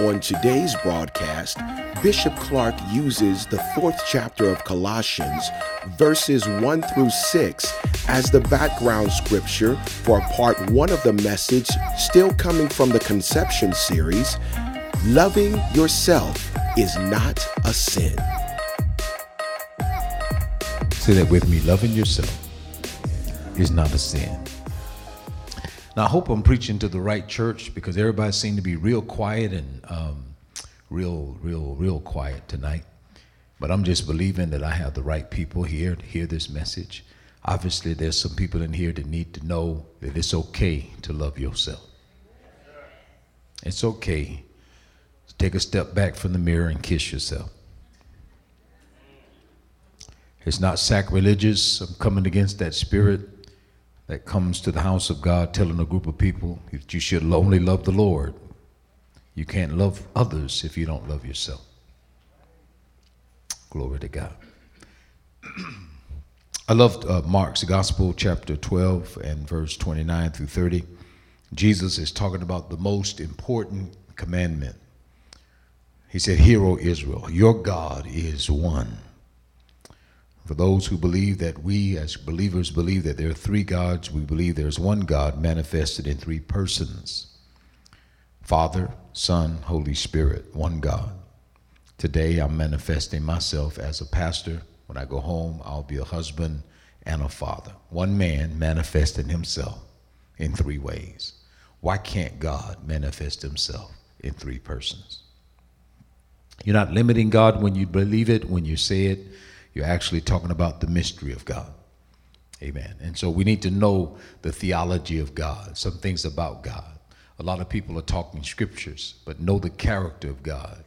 On today's broadcast, Bishop Clark uses the fourth chapter of Colossians, verses 1 through 6, as the background scripture for part one of the message, still coming from the Conception series Loving Yourself is Not a Sin. Say that with me loving yourself is not a sin. Now, I hope I'm preaching to the right church because everybody seemed to be real quiet and um, real, real, real quiet tonight. But I'm just believing that I have the right people here to hear this message. Obviously, there's some people in here that need to know that it's okay to love yourself. It's okay to take a step back from the mirror and kiss yourself. It's not sacrilegious. I'm coming against that spirit that comes to the house of God telling a group of people that you should only love the Lord. You can't love others if you don't love yourself. Glory to God. I love uh, Mark's Gospel, chapter 12 and verse 29 through 30. Jesus is talking about the most important commandment. He said, Hear, O Israel, your God is one. For those who believe that we as believers believe that there are three gods, we believe there's one God manifested in three persons Father, Son, Holy Spirit, one God. Today I'm manifesting myself as a pastor. When I go home, I'll be a husband and a father. One man manifesting himself in three ways. Why can't God manifest himself in three persons? You're not limiting God when you believe it, when you say it you're actually talking about the mystery of God. Amen. And so we need to know the theology of God, some things about God. A lot of people are talking scriptures, but know the character of God,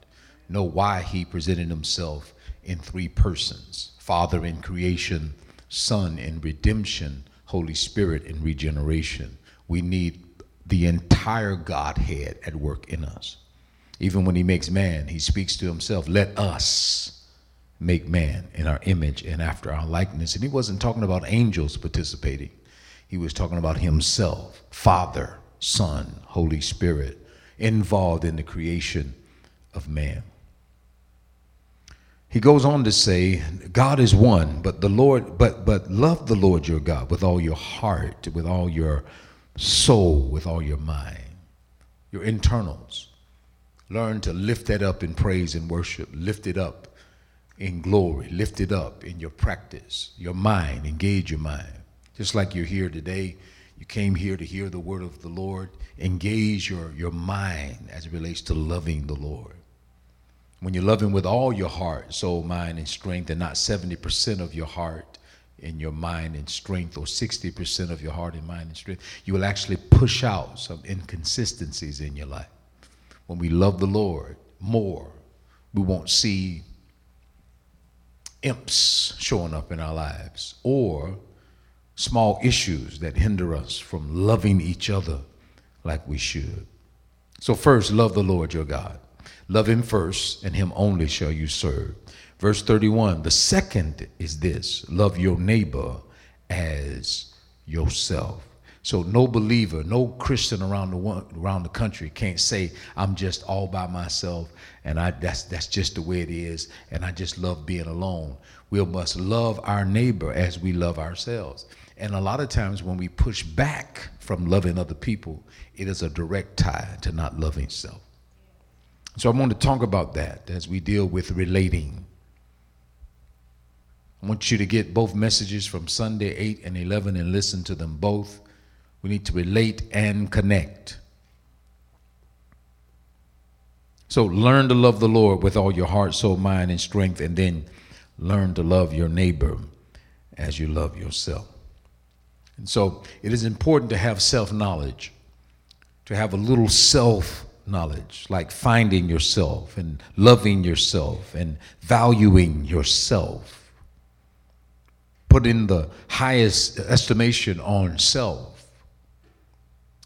know why He presented Himself in three persons Father in creation, Son in redemption, Holy Spirit in regeneration. We need the entire Godhead at work in us. Even when He makes man, He speaks to Himself, let us make man in our image and after our likeness. And he wasn't talking about angels participating, he was talking about himself, Father, Son, Holy Spirit, involved in the creation of man. He goes on to say, God is one, but the Lord, but but love the Lord your God with all your heart, with all your soul, with all your mind, your internals. Learn to lift that up in praise and worship. Lift it up in glory, lifted up in your practice, your mind, engage your mind. Just like you're here today, you came here to hear the word of the Lord. Engage your, your mind as it relates to loving the Lord. When you love Him with all your heart, soul, mind, and strength, and not 70% of your heart in your mind and strength, or 60% of your heart and mind and strength, you will actually push out some inconsistencies in your life. When we love the Lord more, we won't see imps showing up in our lives or small issues that hinder us from loving each other like we should. So, first, love the Lord your God. Love him first, and him only shall you serve. Verse 31 the second is this love your neighbor as yourself. So no believer, no Christian around the one, around the country can't say I'm just all by myself and I that's that's just the way it is and I just love being alone. We must love our neighbor as we love ourselves. And a lot of times when we push back from loving other people, it is a direct tie to not loving self. So I want to talk about that as we deal with relating. I want you to get both messages from Sunday 8 and 11 and listen to them both we need to relate and connect. So learn to love the Lord with all your heart, soul, mind, and strength, and then learn to love your neighbor as you love yourself. And so it is important to have self knowledge, to have a little self knowledge, like finding yourself and loving yourself and valuing yourself. Put in the highest estimation on self.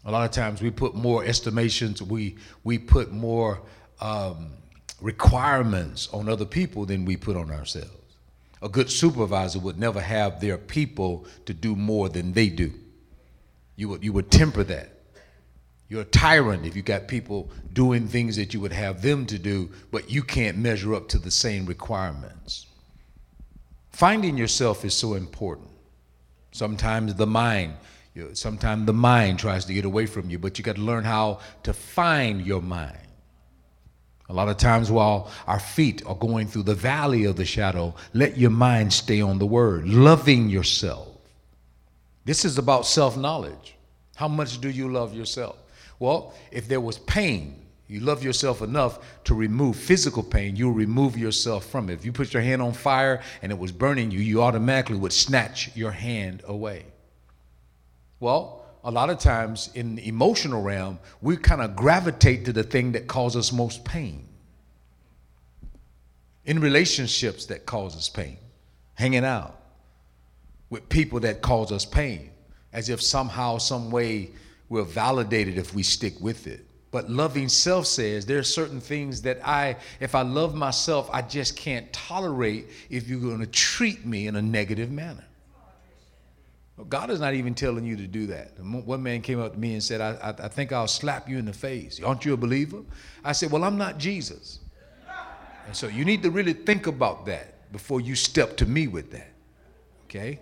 A lot of times we put more estimations, we, we put more um, requirements on other people than we put on ourselves. A good supervisor would never have their people to do more than they do. You would, you would temper that. You're a tyrant if you got people doing things that you would have them to do, but you can't measure up to the same requirements. Finding yourself is so important. Sometimes the mind, you know, sometimes the mind tries to get away from you, but you got to learn how to find your mind. A lot of times while our feet are going through the valley of the shadow, let your mind stay on the word, loving yourself. This is about self knowledge. How much do you love yourself? Well, if there was pain, you love yourself enough to remove physical pain, you'll remove yourself from it. If you put your hand on fire and it was burning you, you automatically would snatch your hand away. Well, a lot of times in the emotional realm, we kind of gravitate to the thing that causes most pain. In relationships that causes pain, hanging out with people that cause us pain, as if somehow, some way, we're validated if we stick with it. But loving self says there are certain things that I, if I love myself, I just can't tolerate if you're going to treat me in a negative manner. God is not even telling you to do that. One man came up to me and said, I, I, I, think I'll slap you in the face. Aren't you a believer? I said, Well, I'm not Jesus. And so you need to really think about that before you step to me with that. Okay?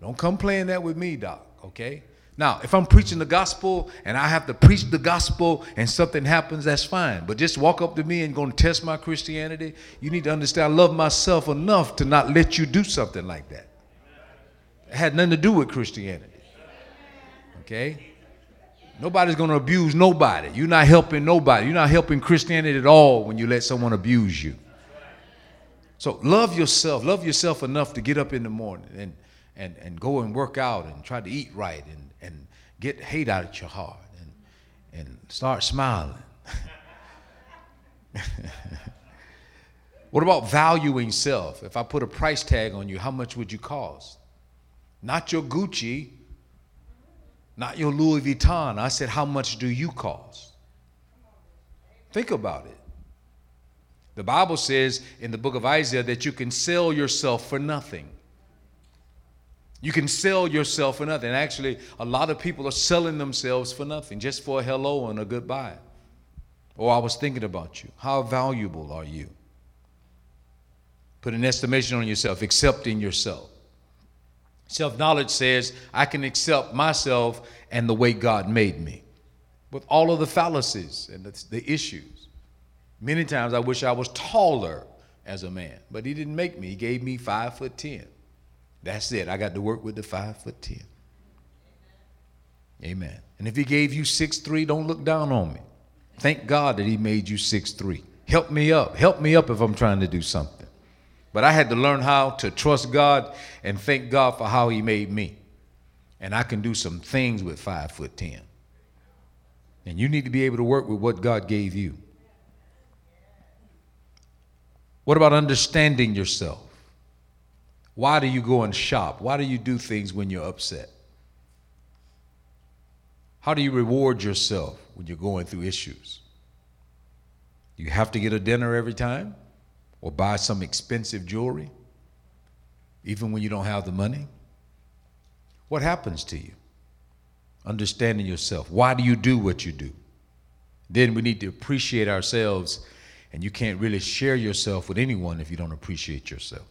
Don't come playing that with me, Doc. Okay? Now, if I'm preaching the gospel and I have to preach the gospel and something happens, that's fine. But just walk up to me and going to test my Christianity, you need to understand I love myself enough to not let you do something like that. It had nothing to do with Christianity. Okay? Nobody's going to abuse nobody. You're not helping nobody. You're not helping Christianity at all when you let someone abuse you. So love yourself. Love yourself enough to get up in the morning and, and, and go and work out and try to eat right and, and get hate out of your heart and, and start smiling. what about valuing self? If I put a price tag on you, how much would you cost? Not your Gucci, not your Louis Vuitton. I said, How much do you cost? Think about it. The Bible says in the book of Isaiah that you can sell yourself for nothing. You can sell yourself for nothing. Actually, a lot of people are selling themselves for nothing, just for a hello and a goodbye. Or I was thinking about you. How valuable are you? Put an estimation on yourself, accepting yourself. Self knowledge says I can accept myself and the way God made me with all of the fallacies and the, the, issues. Many times I wish I was taller as a man, but He didn't make me. He gave me five foot ten. That's it. I got to work with the five foot ten. Amen. And if He gave you six three, don't look down on me. Thank God that He made you six three. Help me up. Help me up if I'm trying to do something. But I had to learn how to trust God and thank God for how He made me. And I can do some things with five foot ten. And you need to be able to work with what God gave you. What about understanding yourself? Why do you go and shop? Why do you do things when you're upset? How do you reward yourself when you're going through issues? You have to get a dinner every time? Or buy some expensive jewelry, even when you don't have the money? What happens to you? Understanding yourself. Why do you do what you do? Then we need to appreciate ourselves, and you can't really share yourself with anyone if you don't appreciate yourself.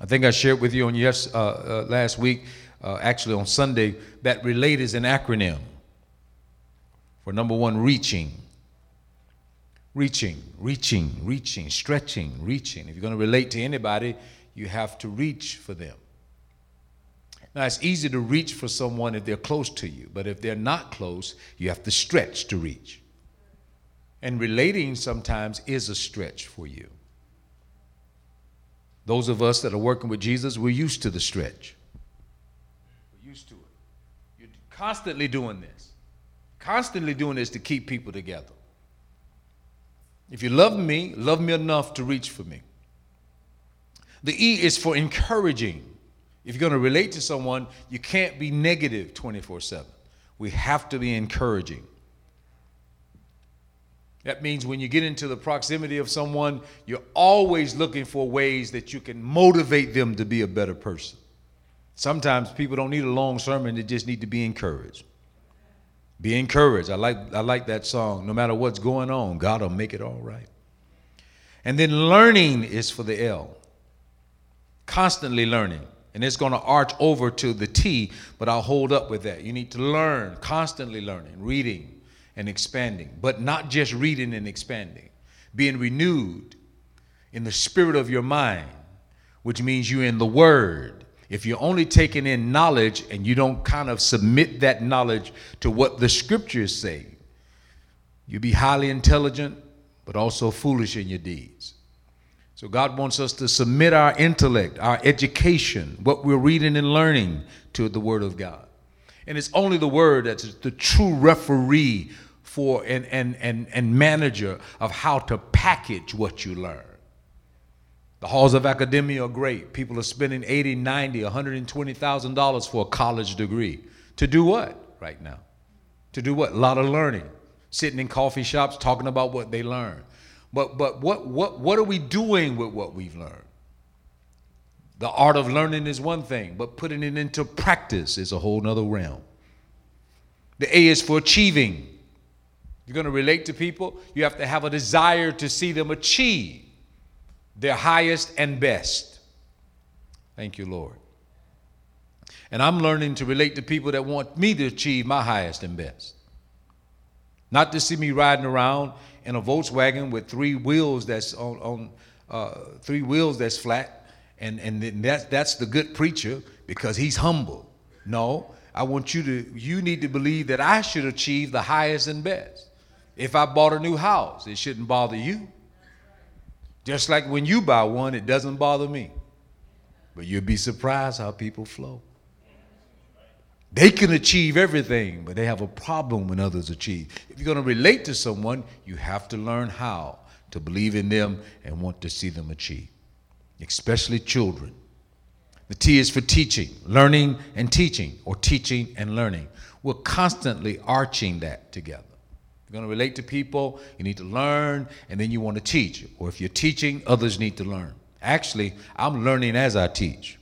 I think I shared with you on yes uh, uh, last week, uh, actually on Sunday, that relate is an acronym for number one, reaching reaching, reaching, reaching, stretching, reaching. If you're going to relate to anybody, you have to reach for them. Now, it's easy to reach for someone if they're close to you, but if they're not close, you have to stretch to reach. And relating sometimes is a stretch for you. Those of us that are working with Jesus, we're used to the stretch. We're used to it. You're constantly doing this, constantly doing this to keep people together. If you love me, love me enough to reach for me. The E is for encouraging. If you're going to relate to someone, you can't be negative 24 7. We have to be encouraging. That means when you get into the proximity of someone, you're always looking for ways that you can motivate them to be a better person. Sometimes people don't need a long sermon, they just need to be encouraged. Be encouraged. I like, I like that song. No matter what's going on, God will make it all right. And then learning is for the L. Constantly learning. And it's going to arch over to the T, but I'll hold up with that. You need to learn, constantly learning, reading and expanding, but not just reading and expanding, being renewed in the spirit of your mind, which means you're in the Word. If you're only taking in knowledge and you don't kind of submit that knowledge to what the scriptures say, you'll be highly intelligent, but also foolish in your deeds. So God wants us to submit our intellect, our education, what we're reading and learning to the Word of God. And it's only the Word that's the true referee for and, and, and, and manager of how to package what you learn. The halls of academia are great. People are spending 80, 90, 120,000 dollars for a college degree. To do what right now? To do what? A lot of learning. Sitting in coffee shops talking about what they learned. But but what what what are we doing with what we've learned? The art of learning is one thing, but putting it into practice is a whole nother realm. The A is for achieving. You're going to relate to people, you have to have a desire to see them achieve their highest and best. Thank you, Lord. And I'm learning to relate to people that want me to achieve my highest and best. Not to see me riding around in a Volkswagen with three wheels that's on, on uh, three wheels that's flat, and and that's that's the good preacher because he's humble. No, I want you to you need to believe that I should achieve the highest and best. If I bought a new house, it shouldn't bother you. Just like when you buy one, it doesn't bother me. But you'll be surprised how people flow. They can achieve everything, but they have a problem when others achieve. If you're going to relate to someone, you have to learn how to believe in them and want to see them achieve, especially children. The T is for teaching, learning and teaching, or teaching and learning. We're constantly arching that together. You're going to relate to people, you need to learn, and then you want to teach. Or if you're teaching, others need to learn. Actually, I'm learning as I teach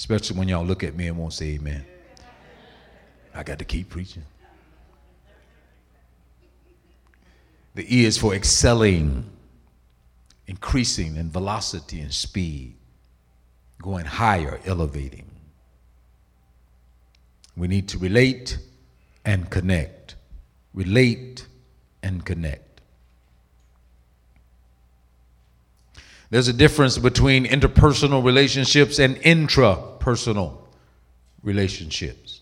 especially when y'all look at me and won't say amen. I got to keep preaching. The E is for excelling, increasing in velocity and speed, going higher, elevating. We need to relate and connect. Relate and connect. There's a difference between interpersonal relationships and intrapersonal relationships.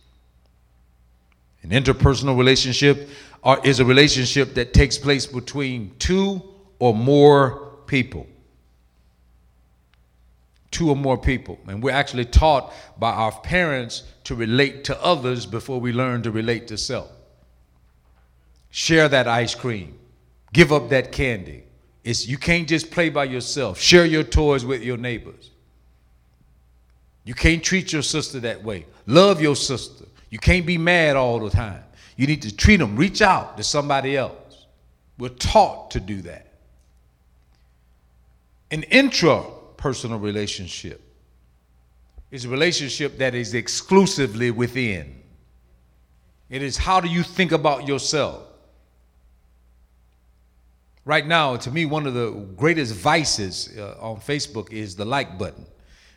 An interpersonal relationship are, is a relationship that takes place between two or more people. Two or more people. And we're actually taught by our parents to relate to others before we learn to relate to self. Share that ice cream, give up that candy it's, you can't just play by yourself. Share your toys with your neighbors. You can't treat your sister that way. Love your sister. You can't be mad all the time. You need to treat them. Reach out to somebody else. We're taught to do that. An intrapersonal relationship is a relationship that is exclusively within. It is how do you think about yourself? Right now, to me, one of the greatest vices uh, on Facebook is the like button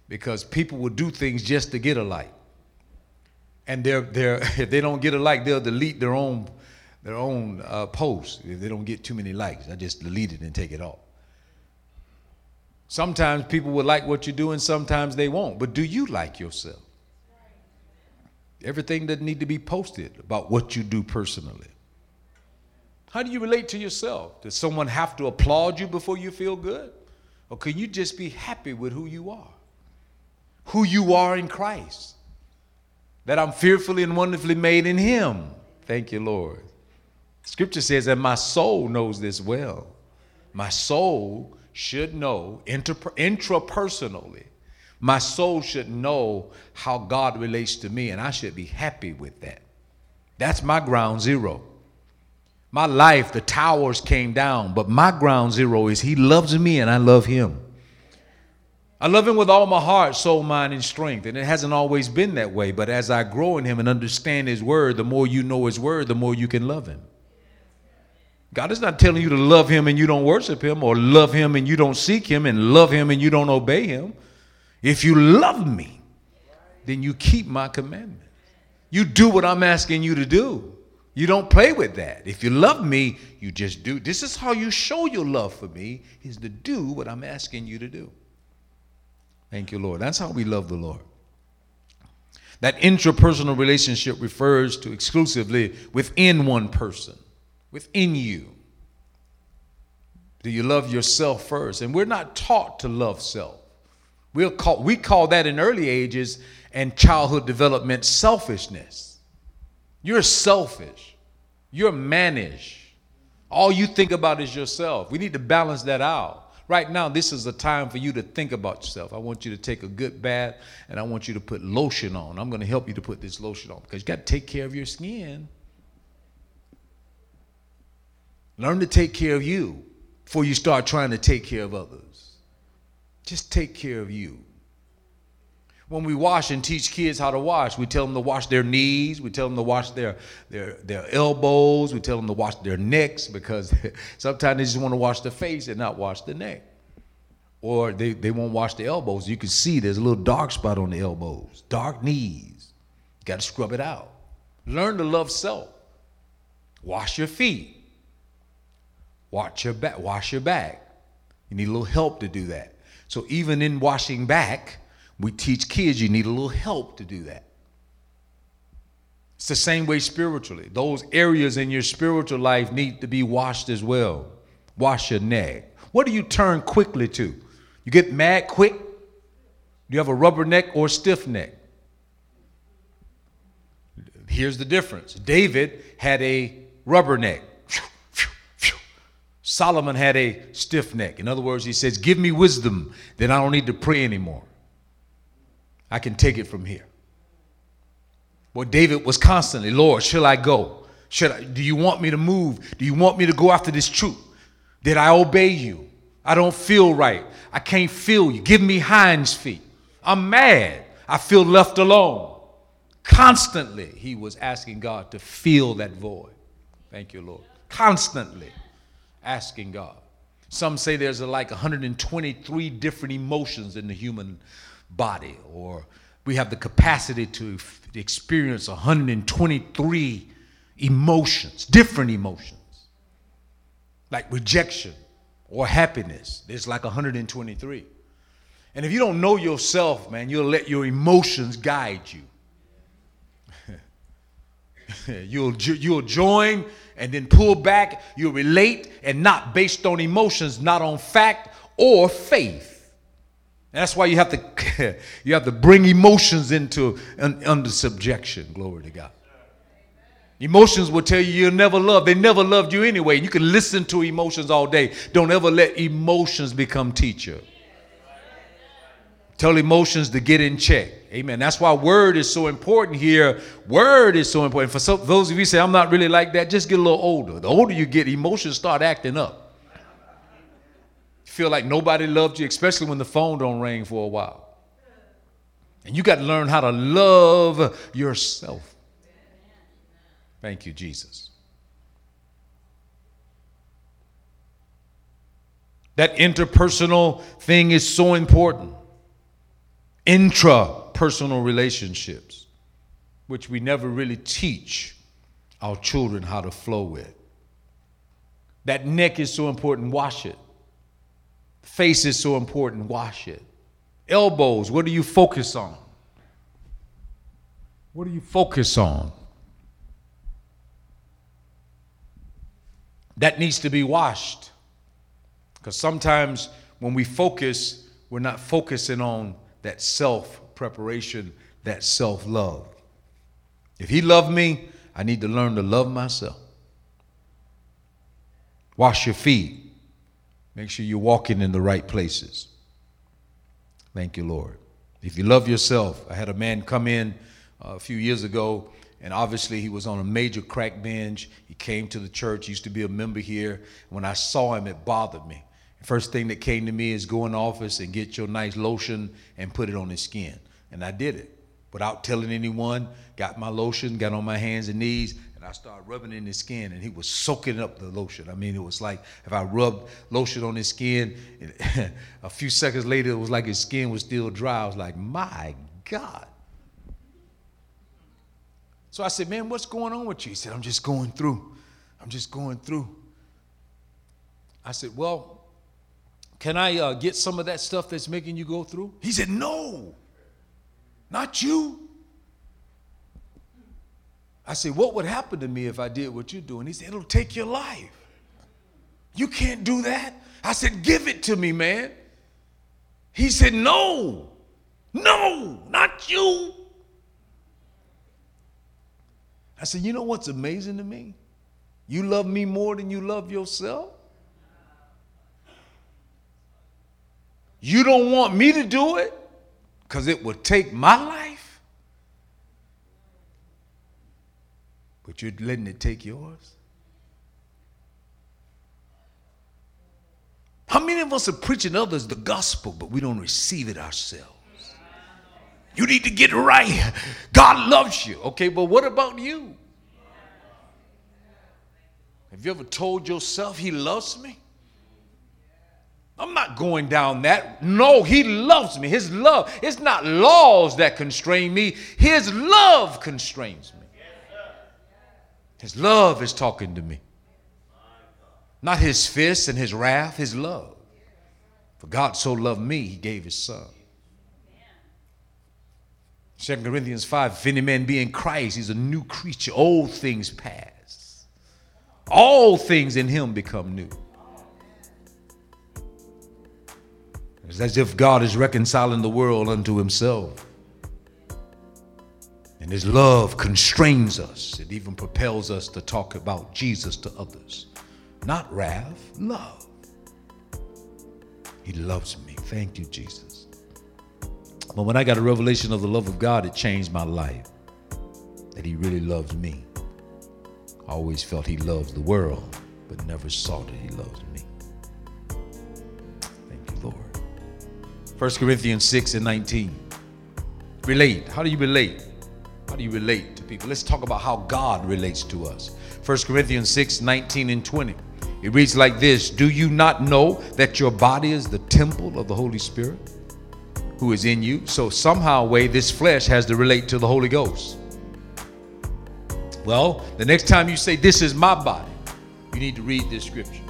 because people will do things just to get a like. And they're, they're, if they don't get a like, they'll delete their own, their own uh, post if they don't get too many likes. I just delete it and take it off. Sometimes people will like what you do and sometimes they won't. But do you like yourself? Everything doesn't need to be posted about what you do personally. How do you relate to yourself? Does someone have to applaud you before you feel good? Or can you just be happy with who you are? Who you are in Christ. That I'm fearfully and wonderfully made in Him. Thank you, Lord. Scripture says that my soul knows this well. My soul should know intrapersonally. My soul should know how God relates to me, and I should be happy with that. That's my ground zero. My life, the towers came down, but my ground zero is He loves me and I love Him. I love Him with all my heart, soul, mind, and strength. And it hasn't always been that way, but as I grow in Him and understand His Word, the more you know His Word, the more you can love Him. God is not telling you to love him and you don't worship him, or love him and you don't seek him, and love him and you don't obey him. If you love me, then you keep my commandments. You do what I'm asking you to do. You don't play with that. If you love me, you just do. This is how you show your love for me, is to do what I'm asking you to do. Thank you, Lord. That's how we love the Lord. That intrapersonal relationship refers to exclusively within one person within you? Do you love yourself first? And we're not taught to love self. We'll call, we call that in early ages and childhood development selfishness. You're selfish. You're mannish. All you think about is yourself. We need to balance that out. Right now, this is a time for you to think about yourself. I want you to take a good bath and I want you to put lotion on. I'm going to help you to put this lotion on because you got to take care of your skin. Learn to take care of you before you start trying to take care of others. Just take care of you. When we wash and teach kids how to wash, we tell them to wash their knees, we tell them to wash their, their, their elbows, we tell them to wash their necks because sometimes they just want to wash the face and not wash the neck. Or they, they won't wash the elbows. You can see there's a little dark spot on the elbows, dark knees. You got to scrub it out. Learn to love self. Wash your feet. Wash your back. Wash your back. You need a little help to do that. So even in washing back, we teach kids you need a little help to do that. It's the same way spiritually. Those areas in your spiritual life need to be washed as well. Wash your neck. What do you turn quickly to? You get mad quick? Do you have a rubber neck or stiff neck? Here's the difference David had a rubber neck. Solomon had a stiff neck. In other words, he says, Give me wisdom, then I don't need to pray anymore. I can take it from here. Well, David was constantly, Lord, shall I go? Should I, do you want me to move? Do you want me to go after this truth? Did I obey you? I don't feel right. I can't feel you. Give me hinds feet. I'm mad. I feel left alone. Constantly, he was asking God to fill that void. Thank you, Lord. Constantly asking God. Some say there's like 123 different emotions in the human body, or we have the capacity to experience 123 emotions, different emotions, like rejection or happiness. There's like 123. And if you don't know yourself, man, you'll let your emotions guide you. you'll, you'll join and then pull back. You'll relate and not based on emotions, not on fact or faith. That's why you have to you have to bring emotions into un, under subjection. Glory to God. Emotions will tell you you'll never love. They never loved you anyway. You can listen to emotions all day. Don't ever let emotions become teacher. Tell emotions to get in check. Amen. That's why word is so important here. Word is so important. For some, those of you say, I'm not really like that, just get a little older. The older you get, emotions start acting up. Feel like nobody loved you, especially when the phone don't ring for a while. And you got to learn how to love yourself. Thank you, Jesus. That interpersonal thing is so important. Intra personal relationships, which we never really teach our children how to flow with. That neck is so important, wash it. Face is so important, wash it. Elbows, what do you focus on? What do you focus on? that needs to be washed. Because sometimes when we focus, we're not focusing on that self preparation, that self love. If He loved me, I need to learn to love myself. Wash your feet. Make sure you're walking in the right places. Thank you, Lord. If you love yourself, I had a man come in uh, a few years ago, and obviously he was on a major crack binge. He came to the church, used to be a member here. When I saw him, it bothered me. First thing that came to me is go in the office and get your nice lotion and put it on his skin. And I did it without telling anyone, got my lotion, got on my hands and knees, and I started rubbing in his skin, and he was soaking up the lotion. I mean, it was like if I rubbed lotion on his skin, a few seconds later, it was like his skin was still dry. I was like, my God. So I said, man, what's going on with you? He said, I'm just going through. I'm just going through. I said, well, can I uh, get some of that stuff that's making you go through? He said, no, not you. I said, What would happen to me if I did what you're doing? He said, It'll take your life. You can't do that. I said, Give it to me, man. He said, No, no, not you. I said, You know what's amazing to me? You love me more than you love yourself. You don't want me to do it because it would take my life. but you're letting it take yours? How many of us are preaching others the gospel, but we don't receive it ourselves? You need to get right. God loves you. Okay, but what about you? Have you ever told yourself, He loves me? I'm not going down that. No, He loves me. His love. It's not laws that constrain me, His love constrains me. His love is talking to me. Not his fists and his wrath, his love. For God so loved me, he gave his son. 2 Corinthians 5 If any man be in Christ, he's a new creature. Old things pass. All things in him become new. It's as if God is reconciling the world unto himself. And his love constrains us. It even propels us to talk about Jesus to others. Not wrath, love. He loves me. Thank you, Jesus. But when I got a revelation of the love of God, it changed my life. That he really loves me. I always felt he loves the world, but never saw that he loves me. 1 Corinthians 6 and 19. Relate. How do you relate? How do you relate to people? Let's talk about how God relates to us. 1 Corinthians 6 19 and 20. It reads like this Do you not know that your body is the temple of the Holy Spirit who is in you? So, somehow, way, this flesh has to relate to the Holy Ghost. Well, the next time you say, This is my body, you need to read this scripture.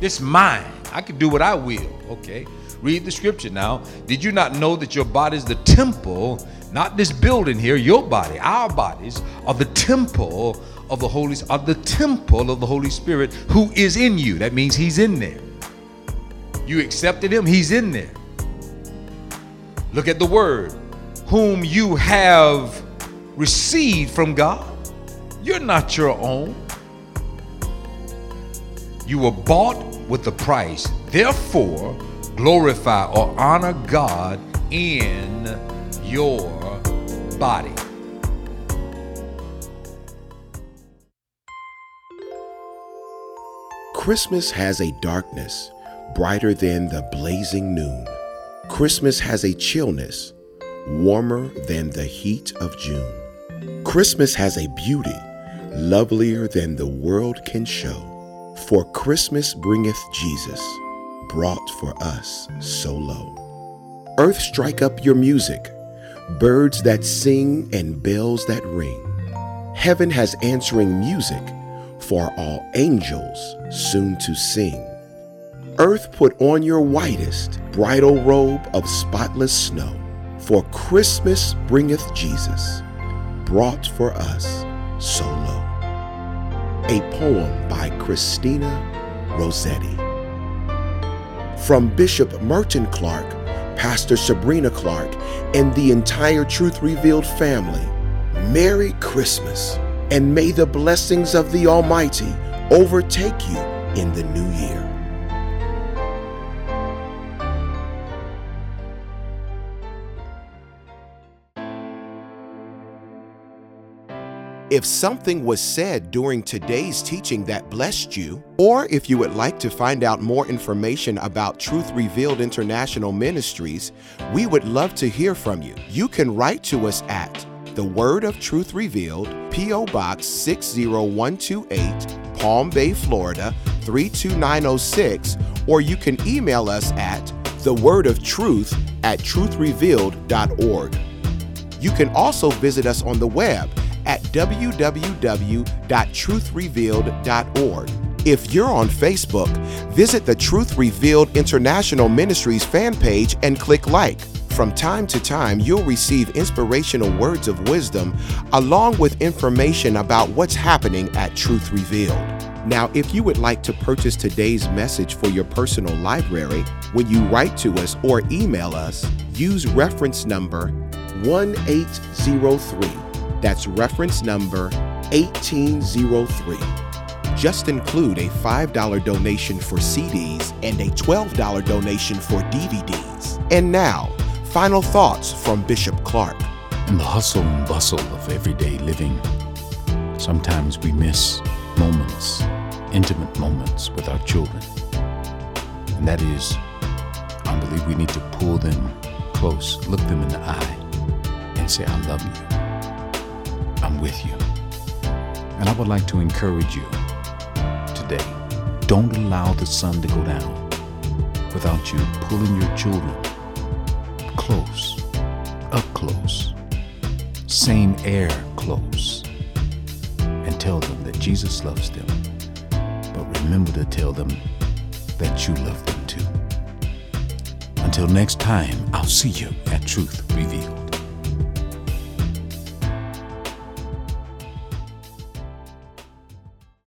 This mine. I can do what I will. Okay. Read the scripture now. Did you not know that your body is the temple not this building here, your body, our bodies are the temple of the Holy are the temple of the Holy Spirit who is in you. That means he's in there. You accepted him, he's in there. Look at the word, whom you have received from God. You're not your own. You were bought with a price. Therefore, glorify or honor God in your body. Christmas has a darkness brighter than the blazing noon. Christmas has a chillness warmer than the heat of June. Christmas has a beauty lovelier than the world can show. For Christmas bringeth Jesus, brought for us so low. Earth, strike up your music birds that sing and bells that ring. Heaven has answering music for all angels soon to sing. Earth, put on your whitest bridal robe of spotless snow, for Christmas bringeth Jesus, brought for us so low. a poem by Christina Rossetti. From Bishop Merton Clark, Pastor Sabrina Clark, and the entire Truth Revealed family, Merry Christmas, and may the blessings of the Almighty overtake you in the new year. If something was said during today's teaching that blessed you, or if you would like to find out more information about Truth Revealed International Ministries, we would love to hear from you. You can write to us at The Word of Truth Revealed, P.O. Box 60128, Palm Bay, Florida 32906, or you can email us at The Word of Truth at truthrevealed.org. You can also visit us on the web at www.truthrevealed.org. If you're on Facebook, visit the Truth Revealed International Ministries fan page and click like. From time to time, you'll receive inspirational words of wisdom along with information about what's happening at Truth Revealed. Now, if you would like to purchase today's message for your personal library, when you write to us or email us, use reference number 1803 that's reference number 1803. Just include a $5 donation for CDs and a $12 donation for DVDs. And now, final thoughts from Bishop Clark. In the hustle and bustle of everyday living, sometimes we miss moments, intimate moments with our children. And that is, I believe we need to pull them close, look them in the eye, and say, I love you. With you. And I would like to encourage you today don't allow the sun to go down without you pulling your children close, up close, same air close, and tell them that Jesus loves them. But remember to tell them that you love them too. Until next time, I'll see you at Truth Revealed.